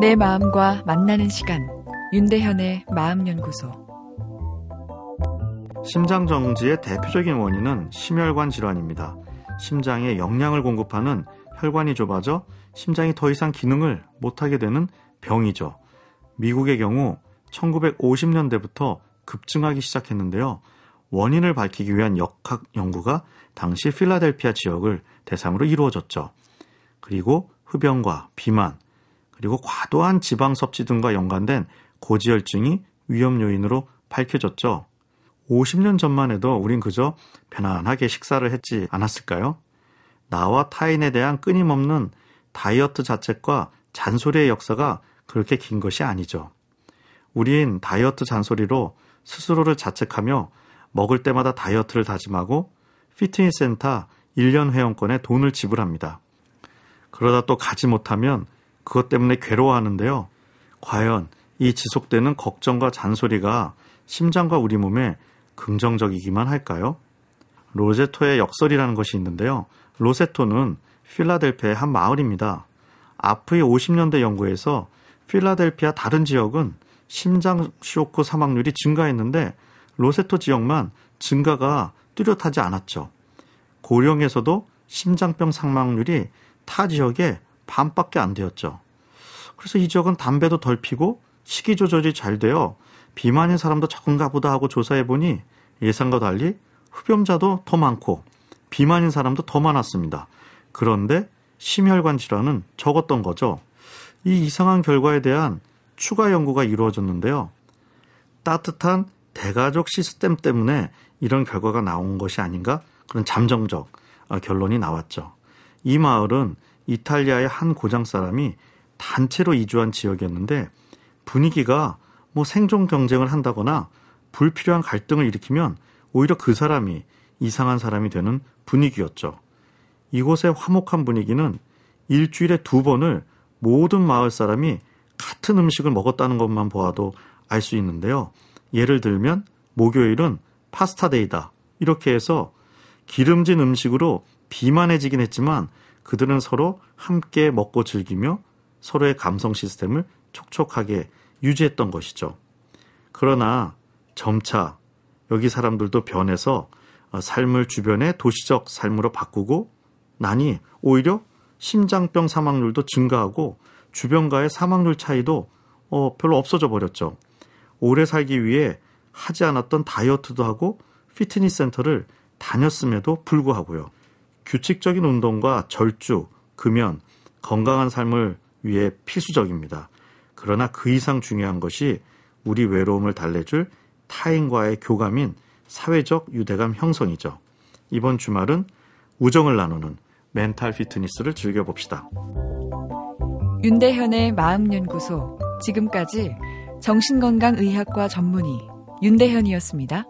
내 마음과 만나는 시간 윤대현의 마음연구소 심장정지의 대표적인 원인은 심혈관 질환입니다. 심장에 영양을 공급하는 혈관이 좁아져 심장이 더 이상 기능을 못하게 되는 병이죠. 미국의 경우 1950년대부터 급증하기 시작했는데요. 원인을 밝히기 위한 역학 연구가 당시 필라델피아 지역을 대상으로 이루어졌죠. 그리고 흡연과 비만, 그리고 과도한 지방 섭취 등과 연관된 고지혈증이 위험 요인으로 밝혀졌죠. 50년 전만 해도 우린 그저 편안하게 식사를 했지 않았을까요? 나와 타인에 대한 끊임없는 다이어트 자책과 잔소리의 역사가 그렇게 긴 것이 아니죠. 우린 다이어트 잔소리로 스스로를 자책하며 먹을 때마다 다이어트를 다짐하고 피트니스 센터 1년 회원권에 돈을 지불합니다. 그러다 또 가지 못하면 그것 때문에 괴로워하는데요. 과연 이 지속되는 걱정과 잔소리가 심장과 우리 몸에 긍정적이기만 할까요? 로제토의 역설이라는 것이 있는데요. 로세토는 필라델피아의 한 마을입니다. 앞의 50년대 연구에서 필라델피아 다른 지역은 심장 쇼크 사망률이 증가했는데 로세토 지역만 증가가 뚜렷하지 않았죠. 고령에서도 심장병 사망률이 타 지역의 반밖에 안 되었죠. 그래서 이 지역은 담배도 덜 피고 식이 조절이 잘 되어 비만인 사람도 적은가 보다 하고 조사해 보니 예상과 달리 흡연자도 더 많고 비만인 사람도 더 많았습니다. 그런데 심혈관 질환은 적었던 거죠. 이 이상한 결과에 대한 추가 연구가 이루어졌는데요. 따뜻한 대가족 시스템 때문에 이런 결과가 나온 것이 아닌가 그런 잠정적 어, 결론이 나왔죠. 이 마을은 이탈리아의 한 고장 사람이 단체로 이주한 지역이었는데 분위기가 뭐 생존 경쟁을 한다거나 불필요한 갈등을 일으키면 오히려 그 사람이 이상한 사람이 되는 분위기였죠. 이곳의 화목한 분위기는 일주일에 두 번을 모든 마을 사람이 같은 음식을 먹었다는 것만 보아도 알 수 있는데요. 예를 들면 목요일은 파스타데이다. 이렇게 해서 기름진 음식으로 비만해지긴 했지만 그들은 서로 함께 먹고 즐기며 서로의 감성 시스템을 촉촉하게 유지했던 것이죠. 그러나 점차 여기 사람들도 변해서 삶을 주변의 도시적 삶으로 바꾸고 나니 오히려 심장병 사망률도 증가하고 주변과의 사망률 차이도 어, 별로 없어져 버렸죠. 오래 살기 위해 하지 않았던 다이어트도 하고 피트니스 센터를 다녔음에도 불구하고요. 규칙적인 운동과 절주, 금연, 건강한 삶을 위해 필수적입니다. 그러나 그 이상 중요한 것이 우리 외로움을 달래줄 타인과의 교감인 사회적 유대감 형성이죠. 이번 주말은 우정을 나누는 멘탈 피트니스를 즐겨봅시다. 윤대현의 마음연구소. 지금까지 정신건강의학과 전문의 윤대현이었습니다.